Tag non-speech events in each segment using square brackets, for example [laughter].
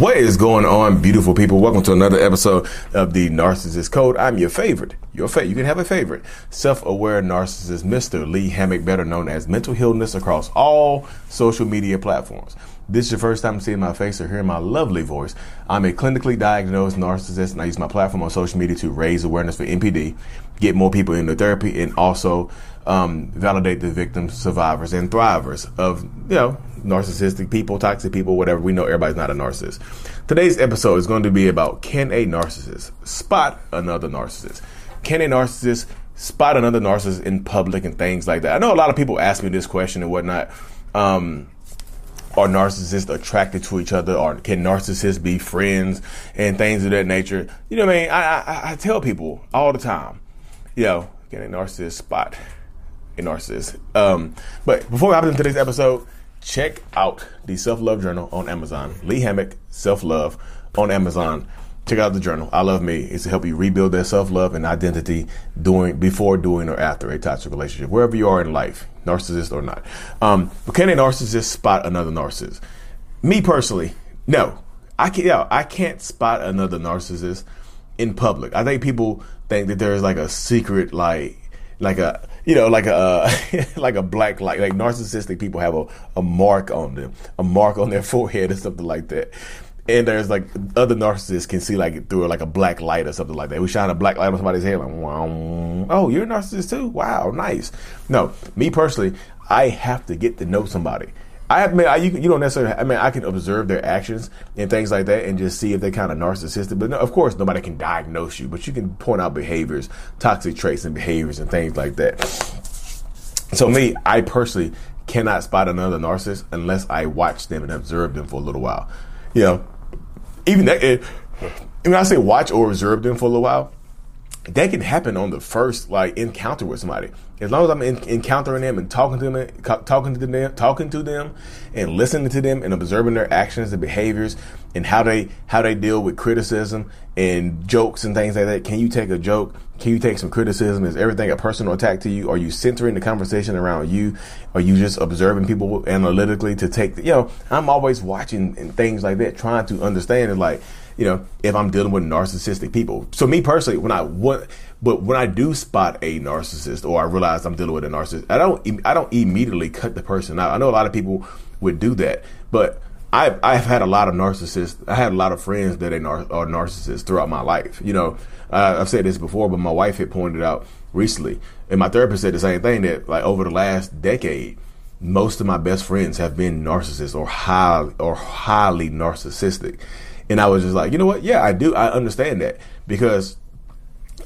What is going on, beautiful people? Welcome to another episode of the Narcissist Code. I'm your favorite. Your favorite. You can have a favorite. Self-aware narcissist, Mr. Lee Hammock, better known as Mental Healness across all social media platforms. This is your first time seeing my face or hearing my lovely voice. I'm a clinically diagnosed narcissist and I use my platform on social media to raise awareness for NPD, get more people into therapy, and also um, validate the victims, survivors, and thrivers of, you know, narcissistic people, toxic people, whatever. We know everybody's not a narcissist. Today's episode is going to be about can a narcissist spot another narcissist? Can a narcissist spot another narcissist in public and things like that? I know a lot of people ask me this question and whatnot. Um, are narcissists attracted to each other or can narcissists be friends and things of that nature? You know what I mean? I, I, I tell people all the time, you know, can a narcissist spot a narcissist? Um, but before we hop into today's episode, check out the Self Love Journal on Amazon. Lee Hammock, Self Love on Amazon. Check out the journal. I love me. It's to help you rebuild that self love and identity during, before, during, or after a toxic relationship, wherever you are in life, narcissist or not. Um, but can a narcissist spot another narcissist? Me personally, no. I can't. Yeah, I can't spot another narcissist in public. I think people think that there's like a secret, like like a you know like a [laughs] like a black like like narcissistic people have a, a mark on them a mark on their [laughs] forehead or something like that and there's like other narcissists can see like through like a black light or something like that. We shine a black light on somebody's head, like, wow, oh, you're a narcissist too? Wow, nice. No, me personally, I have to get to know somebody. I admit, I, you, you don't necessarily. I mean, I can observe their actions and things like that, and just see if they're kind of narcissistic. But no, of course, nobody can diagnose you, but you can point out behaviors, toxic traits, and behaviors and things like that. So me, I personally cannot spot another narcissist unless I watch them and observe them for a little while. You know, even that. It, when I say watch or observe them for a little while, that can happen on the first like encounter with somebody. As long as I'm in, encountering them and talking to them, talking to them, talking to them, and listening to them and observing their actions and behaviors and how they how they deal with criticism and jokes and things like that. Can you take a joke? Can you take some criticism? Is everything a personal attack to you? Are you centering the conversation around you? Are you just observing people analytically to take? The, you know, I'm always watching and things like that, trying to understand. It like you know, if I'm dealing with narcissistic people. So me personally, when I what, but when I do spot a narcissist or I realize I'm dealing with a narcissist, I don't I don't immediately cut the person out. I know a lot of people would do that, but I've I've had a lot of narcissists. I had a lot of friends that are, are narcissists throughout my life. You know, uh, I've said this before, but my wife had pointed out recently, and my therapist said the same thing that like over the last decade, most of my best friends have been narcissists or high or highly narcissistic. And I was just like, you know what? Yeah, I do. I understand that because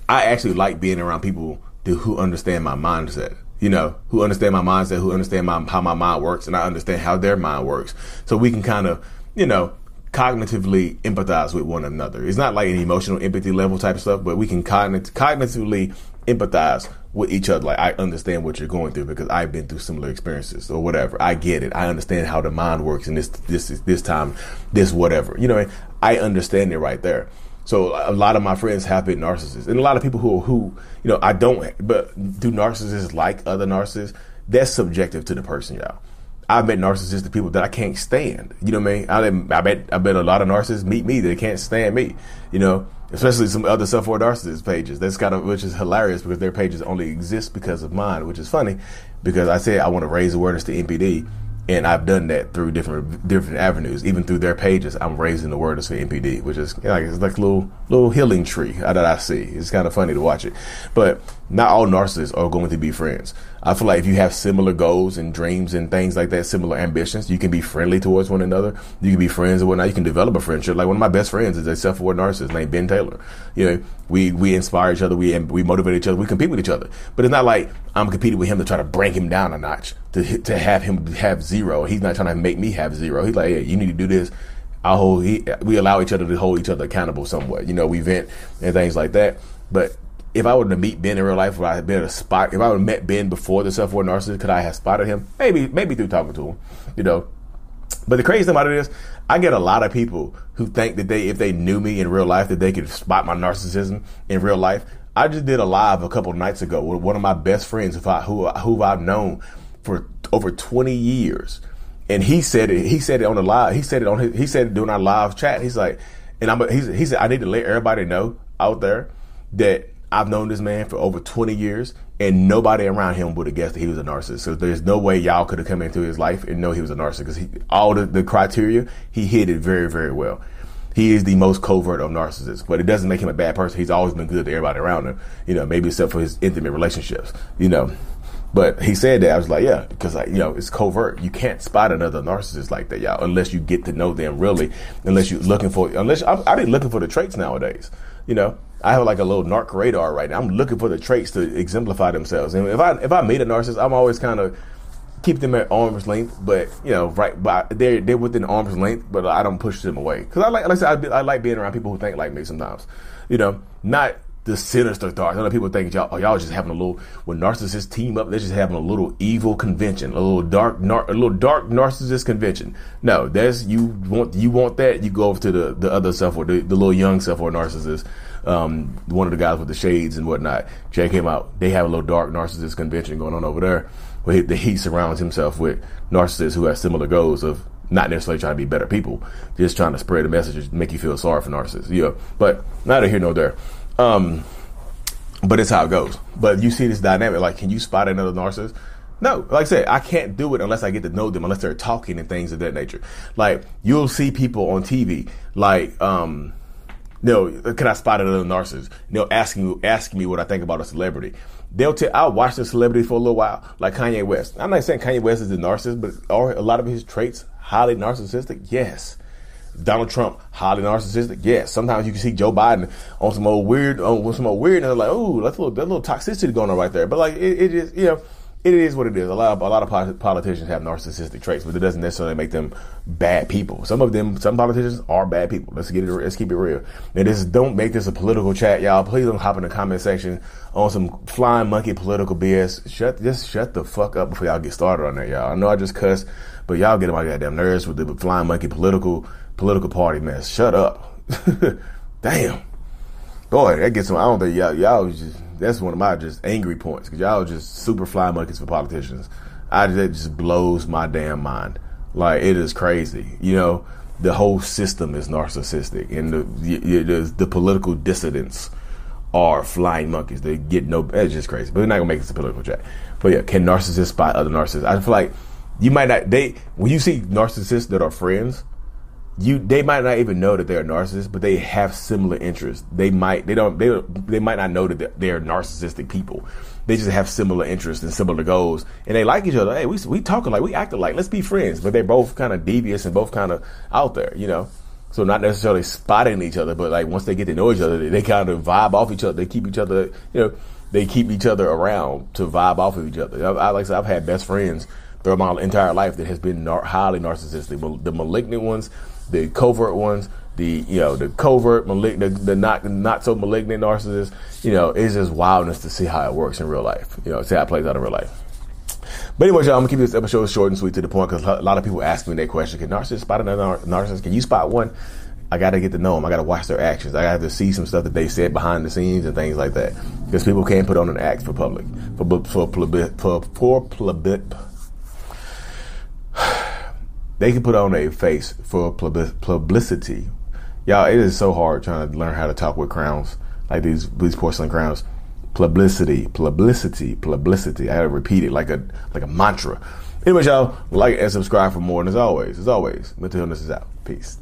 I actually like being around people who understand my mindset. You know, who understand my mindset, who understand my, how my mind works, and I understand how their mind works. So we can kind of, you know, cognitively empathize with one another. It's not like an emotional empathy level type of stuff, but we can cognitively empathize with each other. Like I understand what you're going through because I've been through similar experiences or whatever. I get it. I understand how the mind works and this this this time this whatever. You know, I understand it right there. So a lot of my friends have been narcissists, and a lot of people who who you know I don't. But do narcissists like other narcissists? That's subjective to the person, y'all. I've met narcissistic people that I can't stand. You know what I mean? I, I bet I bet a lot of narcissists meet me that can't stand me. You know, especially some other self-aware narcissist pages. That's kind of which is hilarious because their pages only exist because of mine, which is funny because I said I want to raise awareness to NPD and I've done that through different different avenues, even through their pages. I'm raising the awareness for NPD, which is you know, like it's like a little little healing tree uh, that I see. It's kind of funny to watch it, but not all narcissists are going to be friends. I feel like if you have similar goals and dreams and things like that, similar ambitions, you can be friendly towards one another. You can be friends and whatnot. You can develop a friendship. Like one of my best friends is a self-aware narcissist named Ben Taylor. You know, we we inspire each other. We we motivate each other. We compete with each other. But it's not like I'm competing with him to try to bring him down a notch to to have him have zero. He's not trying to make me have zero. He's like, hey, you need to do this. I hold. He, we allow each other to hold each other accountable somewhat. You know, we vent and things like that. But if I would have meet Ben in real life, would I have been a spot? If I would have met Ben before the self-aware narcissist, could I have spotted him? Maybe, maybe through talking to him, you know. But the crazy thing about it is, I get a lot of people who think that they, if they knew me in real life, that they could spot my narcissism in real life. I just did a live a couple nights ago with one of my best friends who, I, who, who I've known for over 20 years. and he said it. He said it on the live. He said it on his. He said it during our live chat. He's like, and I'm. He's, he said I need to let everybody know out there that I've known this man for over 20 years, and nobody around him would have guessed that he was a narcissist. So there's no way y'all could have come into his life and know he was a narcissist because all the, the criteria he hit it very very well. He is the most covert of narcissists, but it doesn't make him a bad person. He's always been good to everybody around him, you know, maybe except for his intimate relationships, you know. But he said that I was like, yeah, because like you know it's covert. You can't spot another narcissist like that, y'all, unless you get to know them really. Unless you're looking for, unless I, I be looking for the traits nowadays. You know, I have like a little narc radar right now. I'm looking for the traits to exemplify themselves. And if I if I meet a narcissist, I'm always kind of keep them at arm's length, but you know, right, but they're they're within arm's length, but I don't push them away because I like, like I said, I, I, like being around people who think like me sometimes. You know, not the sinister thoughts. I know people think y'all, oh, y'all just having a little when narcissists team up, they're just having a little evil convention, a little dark, nar- a little dark narcissist convention. No, that's you want you want that, you go over to the the other self or the, the little young self or narcissist. Um, one of the guys with the shades and whatnot. Jay came out. They have a little dark narcissist convention going on over there where he, he surrounds himself with narcissists who have similar goals of not necessarily trying to be better people, just trying to spread a message, make you feel sorry for narcissists. Yeah, but neither here nor there. Um, but it's how it goes. But you see this dynamic. Like, can you spot another narcissist? No, like I said, I can't do it unless I get to know them, unless they're talking and things of that nature. Like you'll see people on TV, like, um, you know, can I spot another narcissist? You know, asking asking me what I think about a celebrity. They'll tell. I'll watch the celebrity for a little while, like Kanye West. I'm not saying Kanye West is a narcissist, but are a lot of his traits highly narcissistic? Yes. Donald Trump, highly narcissistic. Yes, sometimes you can see Joe Biden on some old weird, on some old weird, and they're like, oh, that's a little, that little toxicity going on right there. But like, it, it is, you know, it is what it is. A lot of a lot of politicians have narcissistic traits, but it doesn't necessarily make them bad people. Some of them, some politicians are bad people. Let's get it. Let's keep it real. And this don't make this a political chat, y'all. Please don't hop in the comment section on some flying monkey political BS. Shut just shut the fuck up before y'all get started on that, y'all. I know I just cussed, but y'all get on my goddamn nerves with the flying monkey political political party mess. Shut up. [laughs] Damn. Boy, that gets some. I don't think y'all, y'all just. That's one of my just angry points because y'all just super fly monkeys for politicians. I that just blows my damn mind. Like it is crazy. You know, the whole system is narcissistic, and the the, the political dissidents are flying monkeys. They get no. It's just crazy. But we're not gonna make this a political chat. But yeah, can narcissists spot other narcissists? I feel like you might not. They when you see narcissists that are friends you they might not even know that they're narcissists, but they have similar interests. They might they don't they they might not know that they're narcissistic people. They just have similar interests and similar goals, and they like each other. Hey, we we talking like we acting like let's be friends, but they're both kind of devious and both kind of out there, you know. So not necessarily spotting each other, but like once they get to know each other, they, they kind of vibe off each other. They keep each other, you know, they keep each other around to vibe off of each other. I, I like I said, I've had best friends throughout my entire life that has been nar- highly narcissistic. The malignant ones the covert ones, the you know the covert malignant, the, the not not so malignant narcissists. You know, it's just wildness to see how it works in real life. You know, see how it plays out in real life. But anyway, y'all, I'm gonna keep this episode short and sweet to the point because a lot of people ask me that question: Can narcissists spot another narcissist? Can you spot one? I got to get to know them. I got to watch their actions. I got to see some stuff that they said behind the scenes and things like that. Because people can't put on an act for public, for for for for, for, for they can put on a face for publicity. Y'all, it is so hard trying to learn how to talk with crowns like these these porcelain crowns. Publicity, publicity, publicity. I had to repeat it like a like a mantra. Anyway, y'all, like and subscribe for more. And as always, as always, Mental Healness is out. Peace.